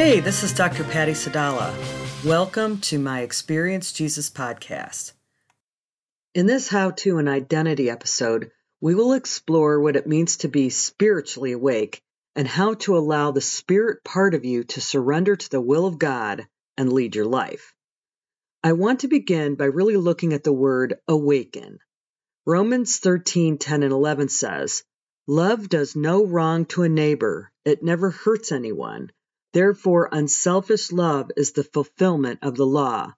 Hey, this is Dr. Patty Sadallah. Welcome to my Experience Jesus podcast. In this How to and Identity episode, we will explore what it means to be spiritually awake and how to allow the spirit part of you to surrender to the will of God and lead your life. I want to begin by really looking at the word awaken. Romans 13 10 and 11 says, Love does no wrong to a neighbor, it never hurts anyone. Therefore, unselfish love is the fulfillment of the law.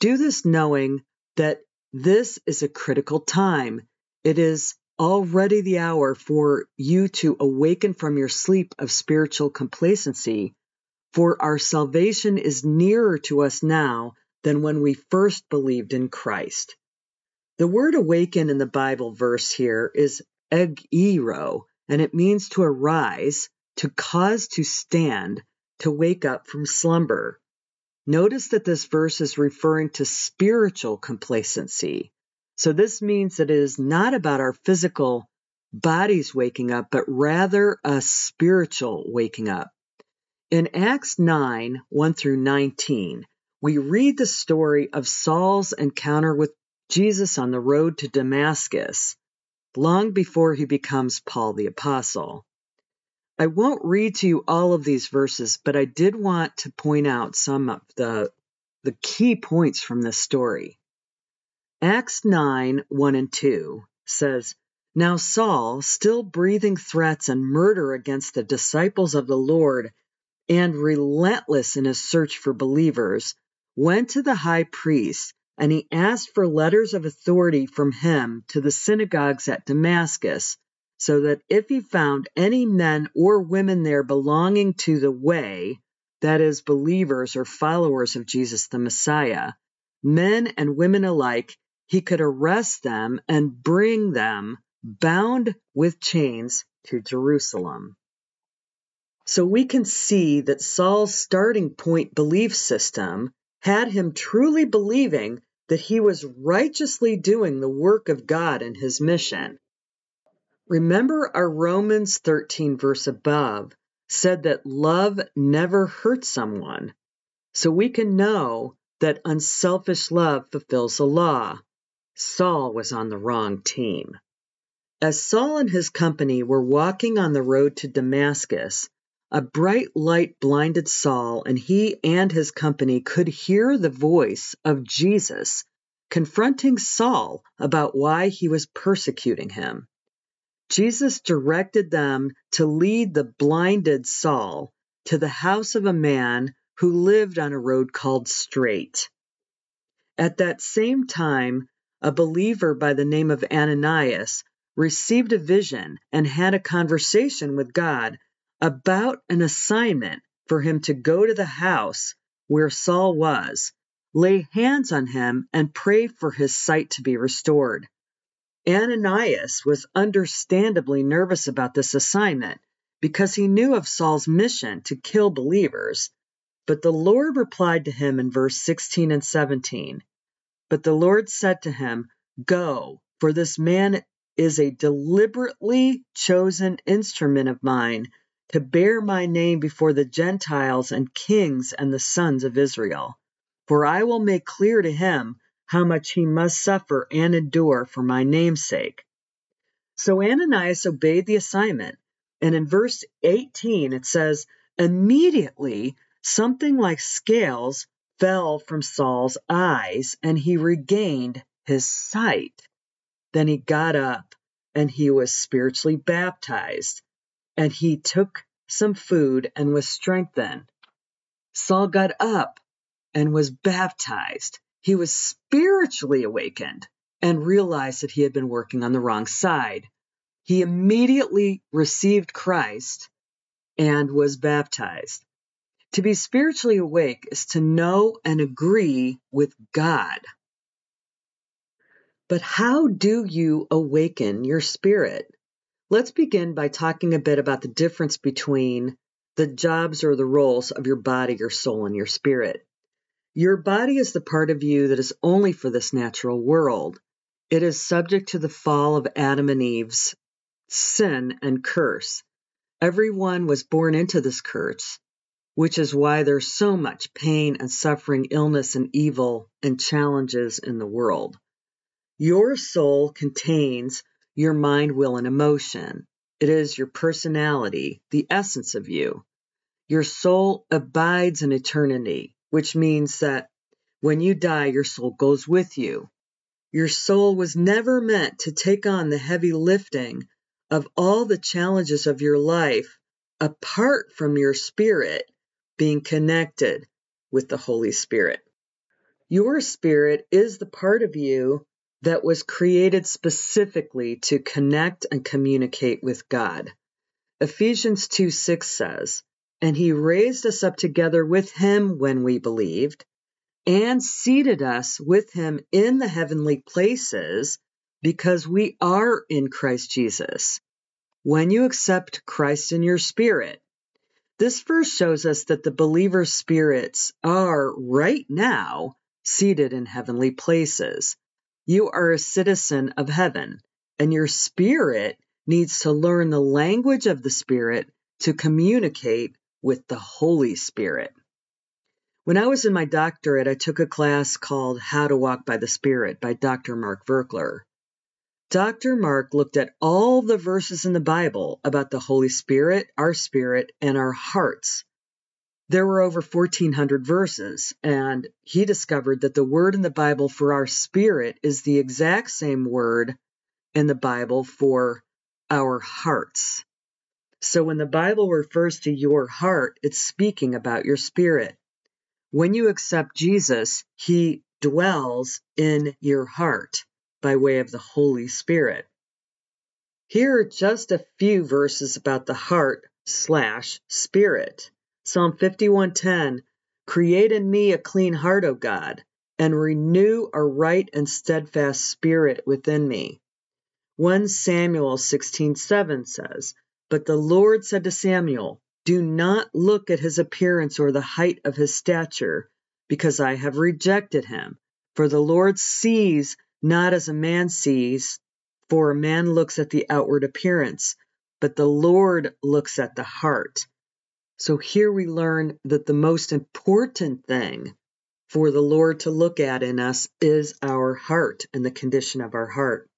Do this knowing that this is a critical time. It is already the hour for you to awaken from your sleep of spiritual complacency, for our salvation is nearer to us now than when we first believed in Christ. The word awaken in the Bible verse here is egiro, and it means to arise, to cause to stand, to wake up from slumber. Notice that this verse is referring to spiritual complacency. So this means that it is not about our physical bodies waking up, but rather a spiritual waking up. In Acts 9 1 through 19, we read the story of Saul's encounter with Jesus on the road to Damascus, long before he becomes Paul the Apostle. I won't read to you all of these verses, but I did want to point out some of the, the key points from this story. Acts 9 1 and 2 says, Now Saul, still breathing threats and murder against the disciples of the Lord, and relentless in his search for believers, went to the high priest, and he asked for letters of authority from him to the synagogues at Damascus, so that if he found any men or women there belonging to the way, that is, believers or followers of Jesus the Messiah, men and women alike, he could arrest them and bring them bound with chains to Jerusalem. So we can see that Saul's starting point belief system had him truly believing that he was righteously doing the work of God in his mission. Remember our Romans 13 verse above said that love never hurts someone. So we can know that unselfish love fulfills the law. Saul was on the wrong team. As Saul and his company were walking on the road to Damascus, a bright light blinded Saul, and he and his company could hear the voice of Jesus confronting Saul about why he was persecuting him. Jesus directed them to lead the blinded Saul to the house of a man who lived on a road called Straight. At that same time, a believer by the name of Ananias received a vision and had a conversation with God about an assignment for him to go to the house where Saul was, lay hands on him, and pray for his sight to be restored. Ananias was understandably nervous about this assignment because he knew of Saul's mission to kill believers. But the Lord replied to him in verse 16 and 17 but the Lord said to him, Go, for this man is a deliberately chosen instrument of mine to bear my name before the Gentiles and kings and the sons of Israel. For I will make clear to him how much he must suffer and endure for my name's sake. So Ananias obeyed the assignment. And in verse 18, it says, Immediately something like scales fell from Saul's eyes, and he regained his sight. Then he got up and he was spiritually baptized, and he took some food and was strengthened. Saul got up and was baptized. He was spiritually awakened and realized that he had been working on the wrong side. He immediately received Christ and was baptized. To be spiritually awake is to know and agree with God. But how do you awaken your spirit? Let's begin by talking a bit about the difference between the jobs or the roles of your body, your soul, and your spirit. Your body is the part of you that is only for this natural world. It is subject to the fall of Adam and Eve's sin and curse. Everyone was born into this curse, which is why there's so much pain and suffering, illness and evil and challenges in the world. Your soul contains your mind, will, and emotion. It is your personality, the essence of you. Your soul abides in eternity, which means that when you die, your soul goes with you. Your soul was never meant to take on the heavy lifting of all the challenges of your life apart from your spirit being connected with the Holy Spirit. Your spirit is the part of you that was created specifically to connect and communicate with God. Ephesians 2 6 says, And he raised us up together with him when we believed, and seated us with him in the heavenly places because we are in Christ Jesus. When you accept Christ in your spirit, this verse shows us that the believer's spirits are right now seated in heavenly places. You are a citizen of heaven, and your spirit needs to learn the language of the Spirit to communicate with the Holy Spirit. When I was in my doctorate, I took a class called How to Walk by the Spirit by Dr. Mark Virkler. Dr. Mark looked at all the verses in the Bible about the Holy Spirit, our spirit, and our hearts. There were over 1,400 verses, and he discovered that the word in the Bible for our spirit is the exact same word in the Bible for our hearts. So when the Bible refers to your heart, it's speaking about your spirit. When you accept Jesus, he dwells in your heart by way of the Holy Spirit. Here are just a few verses about the heart slash spirit. Psalm 51:10 Create in me a clean heart, O God, and renew a right and steadfast spirit within me. 1 Samuel 16:7 says, But the Lord said to Samuel, Do not look at his appearance or the height of his stature, because I have rejected him. For the Lord sees not as a man sees, for a man looks at the outward appearance, but the Lord looks at the heart. So here we learn that the most important thing for the Lord to look at in us is our heart and the condition of our heart.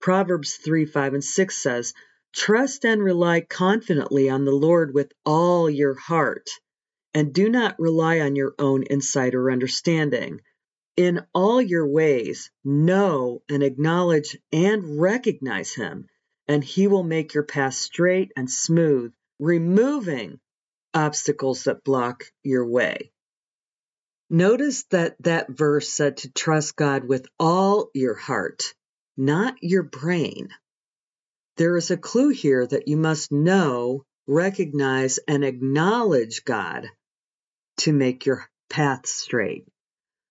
Proverbs 3 5 and 6 says, Trust and rely confidently on the Lord with all your heart, and do not rely on your own insight or understanding. In all your ways, know and acknowledge and recognize Him, and He will make your path straight and smooth, removing obstacles that block your way. Notice that that verse said to trust God with all your heart, not your brain. There is a clue here that you must know, recognize, and acknowledge God to make your path straight.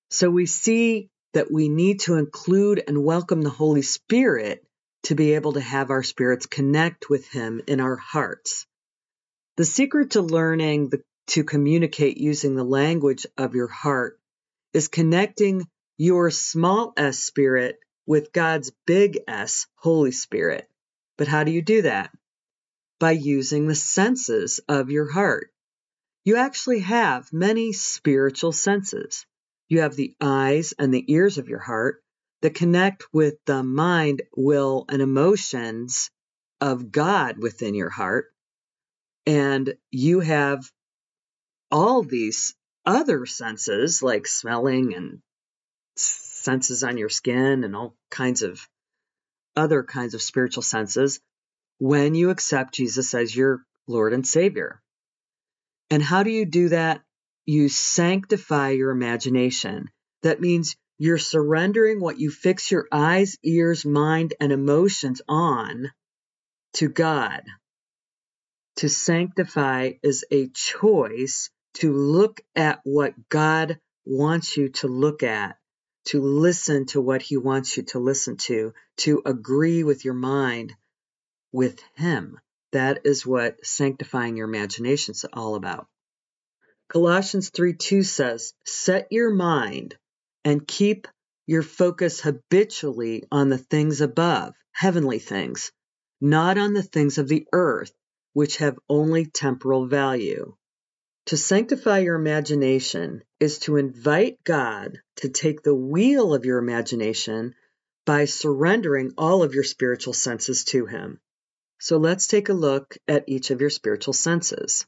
So we see that we need to include and welcome the Holy Spirit to be able to have our spirits connect with Him in our hearts. The secret to learning the, to communicate using the language of your heart is connecting your small s spirit with God's big S, Holy Spirit. But how do you do that? By using the senses of your heart. You actually have many spiritual senses. You have the eyes and the ears of your heart that connect with the mind, will, and emotions of God within your heart. And you have all these other senses like smelling and senses on your skin and all kinds of other kinds of spiritual senses when you accept Jesus as your Lord and Savior. And how do you do that? you sanctify your imagination. That means you're surrendering what you fix your eyes, ears, mind, and emotions on to God. To sanctify is a choice to look at what God wants you to look at, to listen to what He wants you to listen to, to agree with your mind with Him. That is what sanctifying your imagination is all about. Colossians 3 2 says, Set your mind and keep your focus habitually on the things above, heavenly things, not on the things of the earth, which have only temporal value. To sanctify your imagination is to invite God to take the wheel of your imagination by surrendering all of your spiritual senses to Him. So let's take a look at each of your spiritual senses.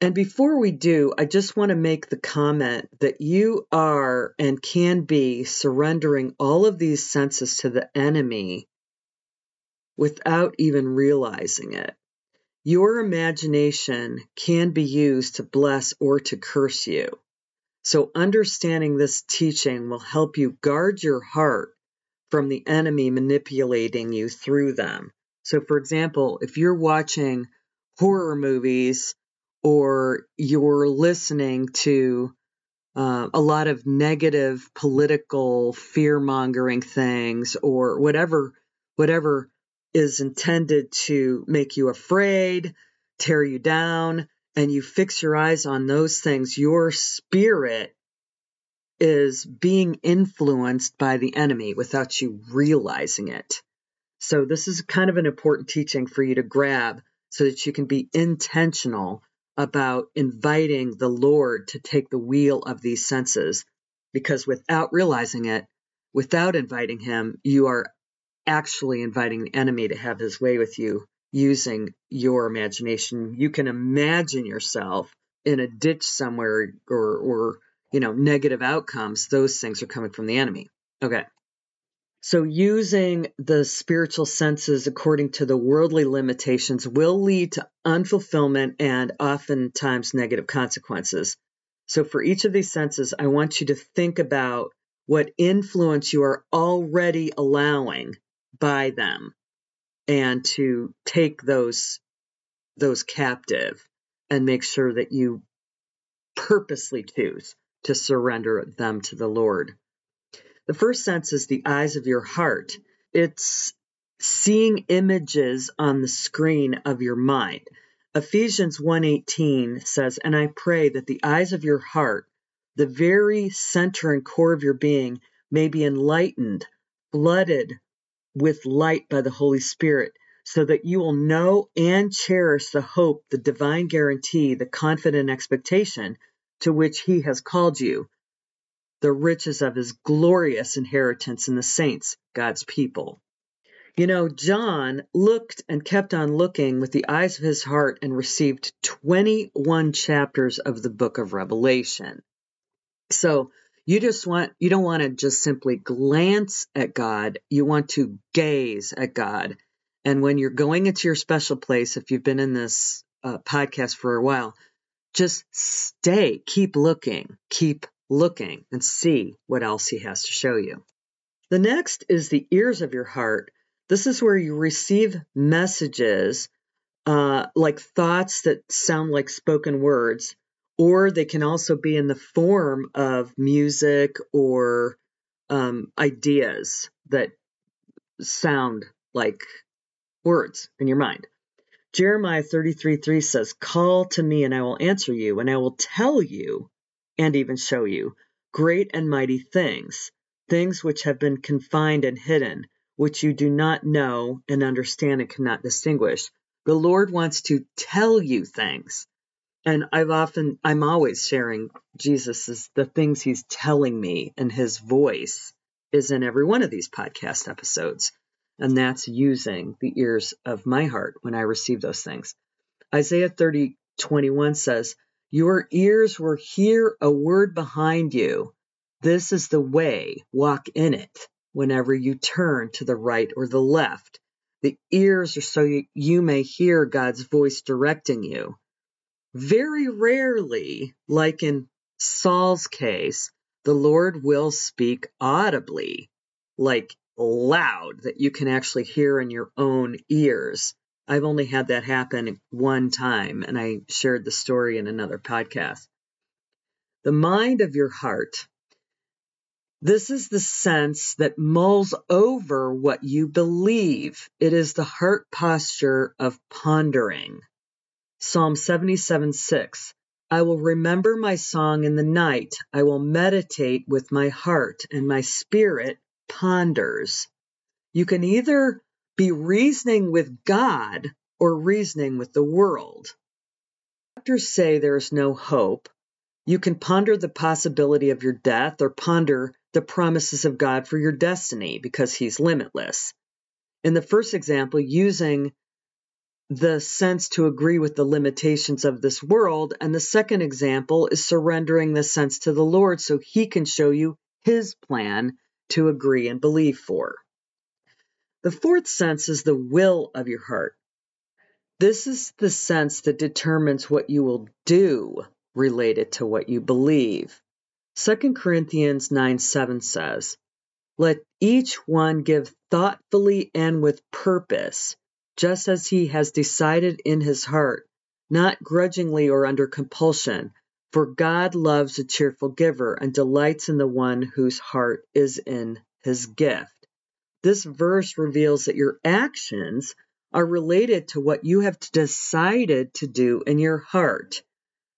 And before we do, I just want to make the comment that you are and can be surrendering all of these senses to the enemy without even realizing it. Your imagination can be used to bless or to curse you. So, understanding this teaching will help you guard your heart from the enemy manipulating you through them. So, for example, if you're watching horror movies or you're listening to uh, a lot of negative political fear mongering things or whatever whatever is intended to make you afraid, tear you down, and you fix your eyes on those things, your spirit is being influenced by the enemy without you realizing it. So, this is kind of an important teaching for you to grab so that you can be intentional about inviting the Lord to take the wheel of these senses. Because without realizing it, without inviting Him, you are actually inviting the enemy to have his way with you using your imagination. You can imagine yourself in a ditch somewhere or, or you know, negative outcomes. Those things are coming from the enemy. Okay. So, using the spiritual senses according to the worldly limitations will lead to unfulfillment and oftentimes negative consequences. So, for each of these senses, I want you to think about what influence you are already allowing by them and to take those those captive and make sure that you purposely choose to surrender them to the Lord. The first sense is the eyes of your heart. It's seeing images on the screen of your mind. Ephesians 1:18 says, "And I pray that the eyes of your heart, the very center and core of your being, may be enlightened, flooded with light by the Holy Spirit, so that you will know and cherish the hope, the divine guarantee, the confident expectation to which He has called you, the riches of His glorious inheritance in the saints, God's people. You know, John looked and kept on looking with the eyes of his heart and received 21 chapters of the book of Revelation. So, you just want, you don't want to just simply glance at God. You want to gaze at God. And when you're going into your special place, if you've been in this uh, podcast for a while, just stay, keep looking, keep looking and see what else he has to show you. The next is the ears of your heart. This is where you receive messages uh, like thoughts that sound like spoken words or they can also be in the form of music or um, ideas that sound like words in your mind. Jeremiah 33 3 says, Call to me and I will answer you, and I will tell you and even show you great and mighty things, things which have been confined and hidden, which you do not know and understand and cannot distinguish. The Lord wants to tell you things and I've often, I'm always sharing Jesus' the things he's telling me, and his voice is in every one of these podcast episodes. And that's using the ears of my heart when I receive those things. Isaiah 30, 21 says, Your ears will hear a word behind you. This is the way, walk in it whenever you turn to the right or the left. The ears are so you, you may hear God's voice directing you. Very rarely, like in Saul's case, the Lord will speak audibly, like loud, that you can actually hear in your own ears. I've only had that happen one time, and I shared the story in another podcast. The mind of your heart. This is the sense that mulls over what you believe. It is the heart posture of pondering. Psalm 77 6. I will remember my song in the night. I will meditate with my heart, and my spirit ponders. You can either be reasoning with God or reasoning with the world. doctors say there is no hope, you can ponder the possibility of your death or ponder the promises of God for your destiny because He's limitless. In the first example, using the sense to agree with the limitations of this world, and the second example is surrendering the sense to the Lord so He can show you His plan to agree and believe for. The fourth sense is the will of your heart. This is the sense that determines what you will do related to what you believe. 2 Corinthians 9 7 says, Let each one give thoughtfully and with purpose, just as he has decided in his heart, not grudgingly or under compulsion, for God loves a cheerful giver and delights in the one whose heart is in his gift. This verse reveals that your actions are related to what you have decided to do in your heart.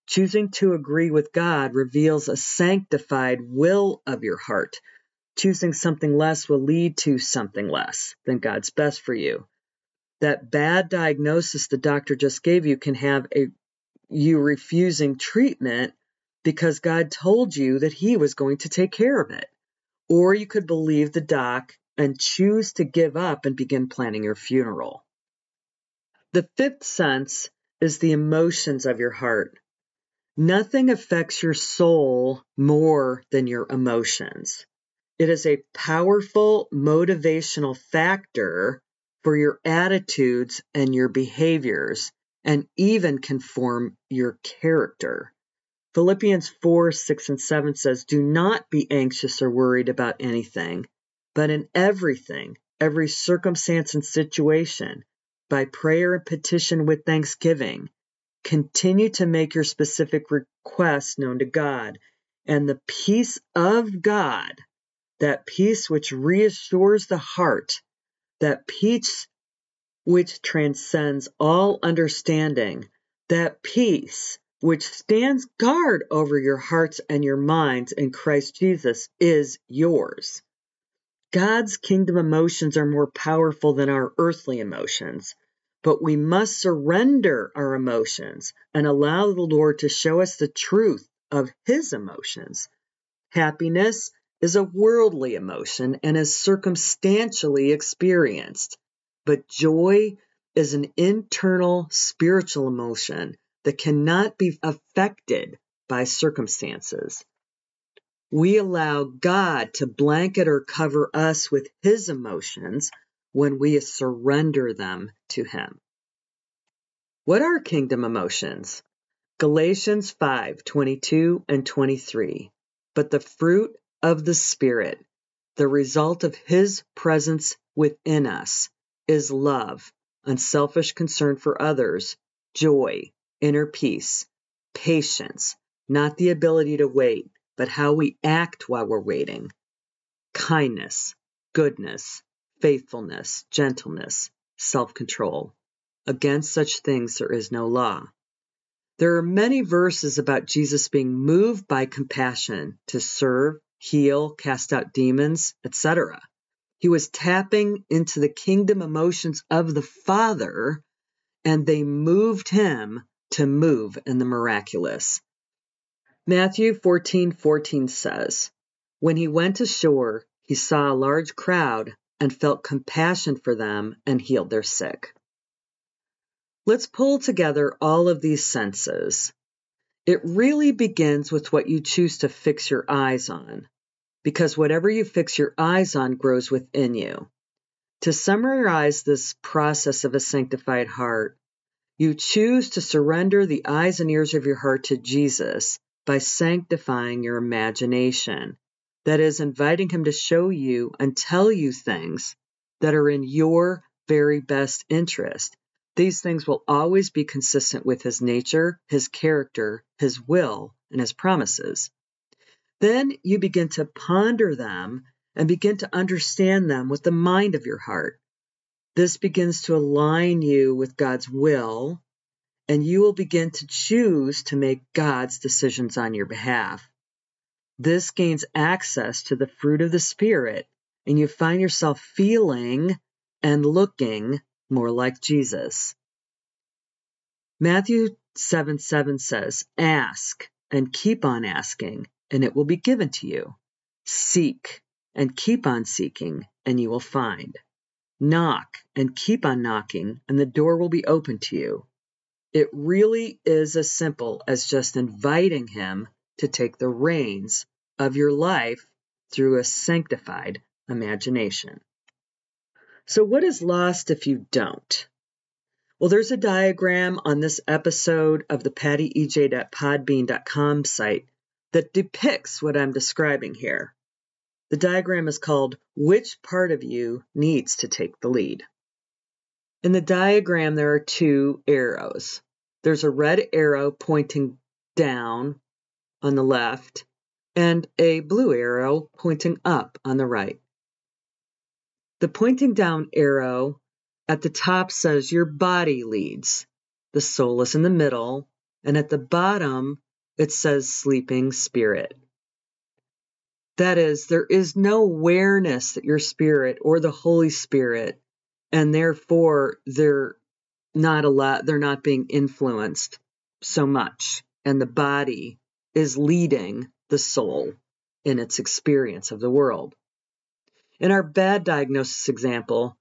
Choosing to agree with God reveals a sanctified will of your heart. Choosing something less will lead to something less than God's best for you. That bad diagnosis the doctor just gave you can have a you refusing treatment because God told you that he was going to take care of it. Or you could believe the doc and choose to give up and begin planning your funeral. The fifth sense is the emotions of your heart. Nothing affects your soul more than your emotions. It is a powerful motivational factor for your attitudes and your behaviors, and even can form your character. Philippians 4 6 and 7 says, Do not be anxious or worried about anything, but in everything, every circumstance and situation, by prayer and petition with thanksgiving. Continue to make your specific requests known to God, and the peace of God, that peace which reassures the heart, that peace which transcends all understanding, that peace which stands guard over your hearts and your minds in Christ Jesus is yours. God's kingdom emotions are more powerful than our earthly emotions, but we must surrender our emotions and allow the Lord to show us the truth of His emotions. Happiness is a worldly emotion and is circumstantially experienced, but joy is an internal spiritual emotion that cannot be affected by circumstances we allow God to blanket or cover us with his emotions when we surrender them to him. What are kingdom emotions? Galatians 5:22 and 23. But the fruit of the spirit, the result of his presence within us, is love, unselfish concern for others, joy, inner peace, patience, not the ability to wait, but how we act while we're waiting. Kindness, goodness, faithfulness, gentleness, self control. Against such things there is no law. There are many verses about Jesus being moved by compassion to serve, heal, cast out demons, etc. He was tapping into the kingdom emotions of the Father, and they moved him to move in the miraculous. Matthew 14:14 says, When he went ashore, he saw a large crowd and felt compassion for them and healed their sick. Let's pull together all of these senses. It really begins with what you choose to fix your eyes on, because whatever you fix your eyes on grows within you. To summarize this process of a sanctified heart, you choose to surrender the eyes and ears of your heart to Jesus by sanctifying your imagination. That is, inviting Him to show you and tell you things that are in your very best interest. These things will always be consistent with His nature, His character, His will, and His promises. Then you begin to ponder them and begin to understand them with the mind of your heart. This begins to align you with God's will and you will begin to choose to make God's decisions on your behalf. This gains access to the fruit of the Spirit, and you find yourself feeling and looking more like Jesus. Matthew 7 7 says, Ask and keep on asking, and it will be given to you. Seek and keep on seeking, and you will find. Knock and keep on knocking, and the door will be open to you. It really is as simple as just inviting Him to take the reins of your life through a sanctified imagination. So, what is lost if you don't? Well, there's a diagram on this episode of the pattyej.podbean.com site that depicts what I'm describing here. The diagram is called Which Part of You Needs to Take the Lead? In the diagram, there are two arrows. There's a red arrow pointing down on the left and a blue arrow pointing up on the right. The pointing down arrow at the top says your body leads. The soul is in the middle, and at the bottom it says sleeping spirit. That is, there is no awareness that your spirit or the Holy Spirit, and therefore they're not allowed, they're not being influenced so much. And the body is leading the soul in its experience of the world. In our bad diagnosis example,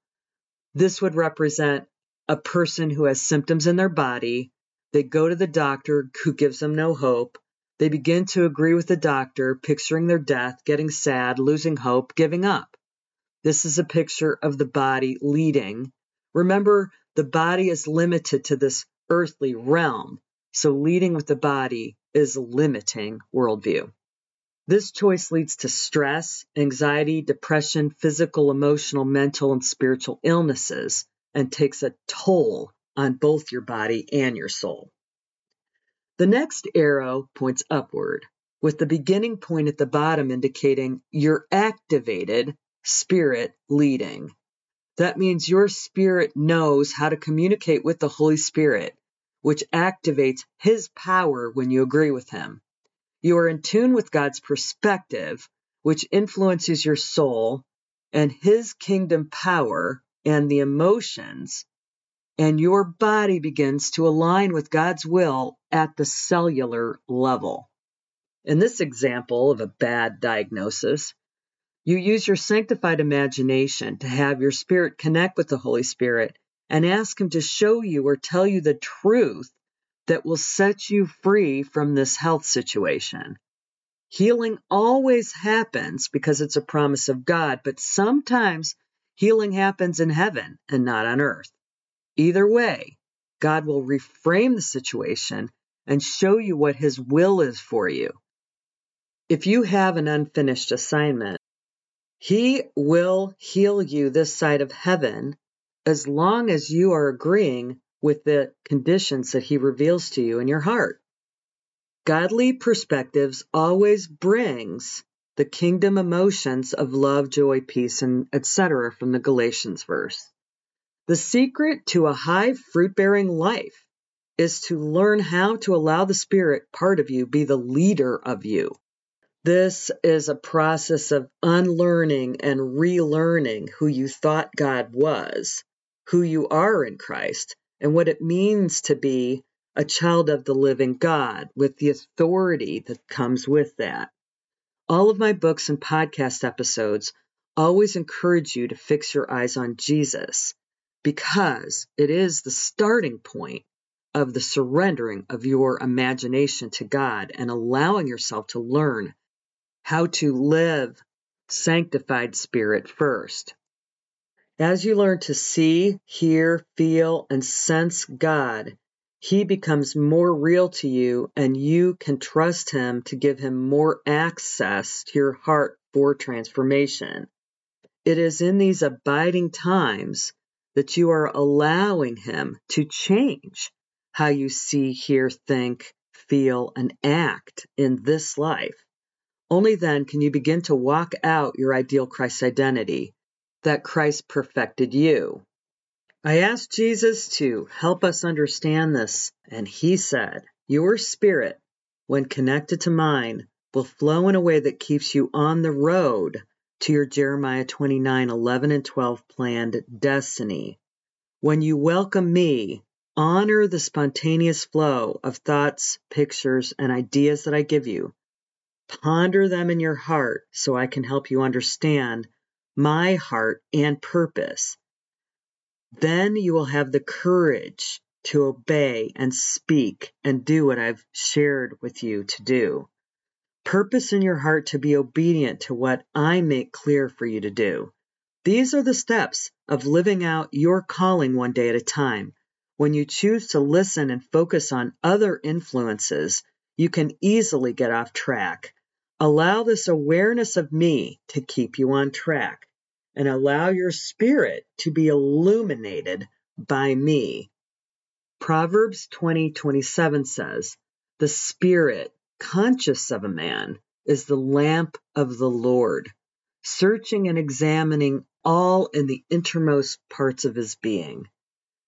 this would represent a person who has symptoms in their body. They go to the doctor who gives them no hope. They begin to agree with the doctor, picturing their death, getting sad, losing hope, giving up. This is a picture of the body leading. Remember, the body is limited to this earthly realm, so leading with the body is limiting worldview. This choice leads to stress, anxiety, depression, physical, emotional, mental, and spiritual illnesses, and takes a toll on both your body and your soul. The next arrow points upward, with the beginning point at the bottom indicating your activated spirit leading. That means your spirit knows how to communicate with the Holy Spirit, which activates His power when you agree with Him. You are in tune with God's perspective, which influences your soul and His kingdom power and the emotions, and your body begins to align with God's will at the cellular level. In this example of a bad diagnosis, you use your sanctified imagination to have your spirit connect with the Holy Spirit and ask Him to show you or tell you the truth that will set you free from this health situation. Healing always happens because it's a promise of God, but sometimes healing happens in heaven and not on earth. Either way, God will reframe the situation and show you what His will is for you. If you have an unfinished assignment, He will heal you this side of heaven as long as you are agreeing with the conditions that he reveals to you in your heart. Godly perspectives always brings the kingdom emotions of love, joy, peace, and etc. from the Galatians verse. The secret to a high fruit bearing life is to learn how to allow the spirit part of you be the leader of you. This is a process of unlearning and relearning who you thought God was, who you are in Christ, and what it means to be a child of the living God with the authority that comes with that. All of my books and podcast episodes always encourage you to fix your eyes on Jesus because it is the starting point of the surrendering of your imagination to God and allowing yourself to learn how to live sanctified spirit first. As you learn to see, hear, feel, and sense God, He becomes more real to you, and you can trust Him to give Him more access to your heart for transformation. It is in these abiding times that you are allowing Him to change how you see, hear, think, feel, and act in this life. Only then can you begin to walk out your ideal Christ identity that Christ perfected you. I asked Jesus to help us understand this, and he said, Your spirit, when connected to mine, will flow in a way that keeps you on the road to your Jeremiah 29 11 and 12 planned destiny. When you welcome me, honor the spontaneous flow of thoughts, pictures, and ideas that I give you. Ponder them in your heart so I can help you understand my heart and purpose. Then you will have the courage to obey and speak and do what I've shared with you to do. Purpose in your heart to be obedient to what I make clear for you to do. These are the steps of living out your calling one day at a time. When you choose to listen and focus on other influences, you can easily get off track. Allow this awareness of me to keep you on track and allow your spirit to be illuminated by me. Proverbs 20:27 20, says, "The spirit conscious of a man is the lamp of the Lord, searching and examining all in the innermost parts of his being."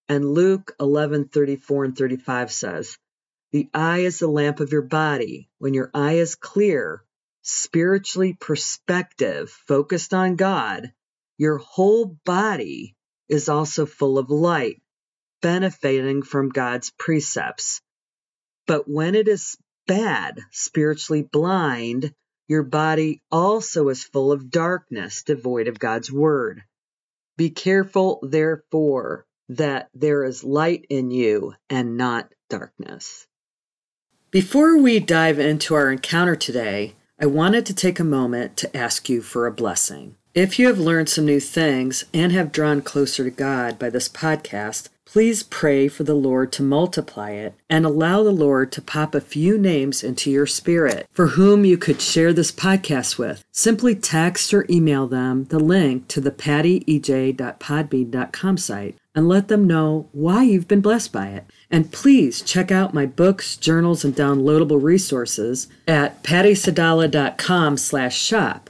And Luke 11:34 and 35 says, "The eye is the lamp of your body. When your eye is clear, spiritually perspective, focused on God, your whole body is also full of light, benefiting from God's precepts. But when it is bad, spiritually blind, your body also is full of darkness, devoid of God's word. Be careful, therefore, that there is light in you and not darkness. Before we dive into our encounter today, I wanted to take a moment to ask you for a blessing. If you have learned some new things and have drawn closer to God by this podcast, please pray for the Lord to multiply it and allow the Lord to pop a few names into your spirit for whom you could share this podcast with. Simply text or email them the link to the pattyej.podbean.com site and let them know why you've been blessed by it. And please check out my books, journals, and downloadable resources at pattysadallah.com slash shop.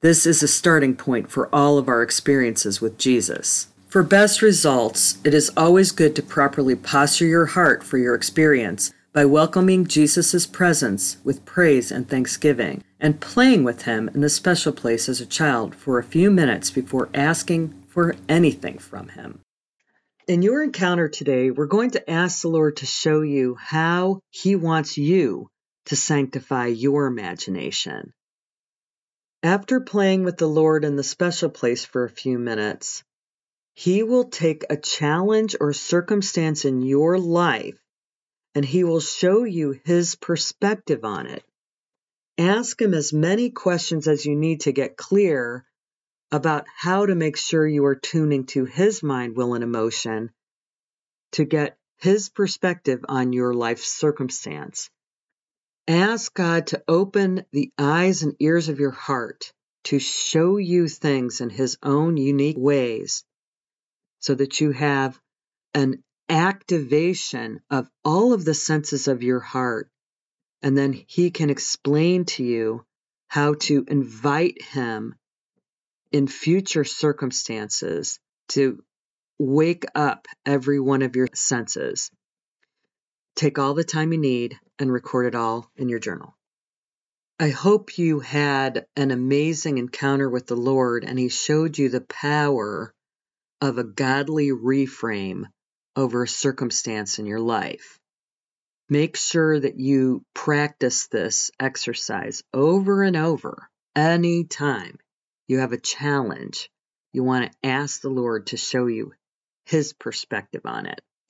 This is a starting point for all of our experiences with Jesus. For best results, it is always good to properly posture your heart for your experience by welcoming Jesus' presence with praise and thanksgiving, and playing with him in the special place as a child for a few minutes before asking for anything from him. In your encounter today, we're going to ask the Lord to show you how he wants you to sanctify your imagination. After playing with the Lord in the special place for a few minutes, he will take a challenge or circumstance in your life and he will show you his perspective on it. Ask him as many questions as you need to get clear about how to make sure you are tuning to his mind, will, and emotion to get his perspective on your life circumstance. Ask God to open the eyes and ears of your heart to show you things in his own unique ways so that you have an activation of all of the senses of your heart. And then he can explain to you how to invite him in future circumstances to wake up every one of your senses. Take all the time you need and record it all in your journal. I hope you had an amazing encounter with the Lord and He showed you the power of a godly reframe over a circumstance in your life. Make sure that you practice this exercise over and over anytime you have a challenge. You want to ask the Lord to show you His perspective on it.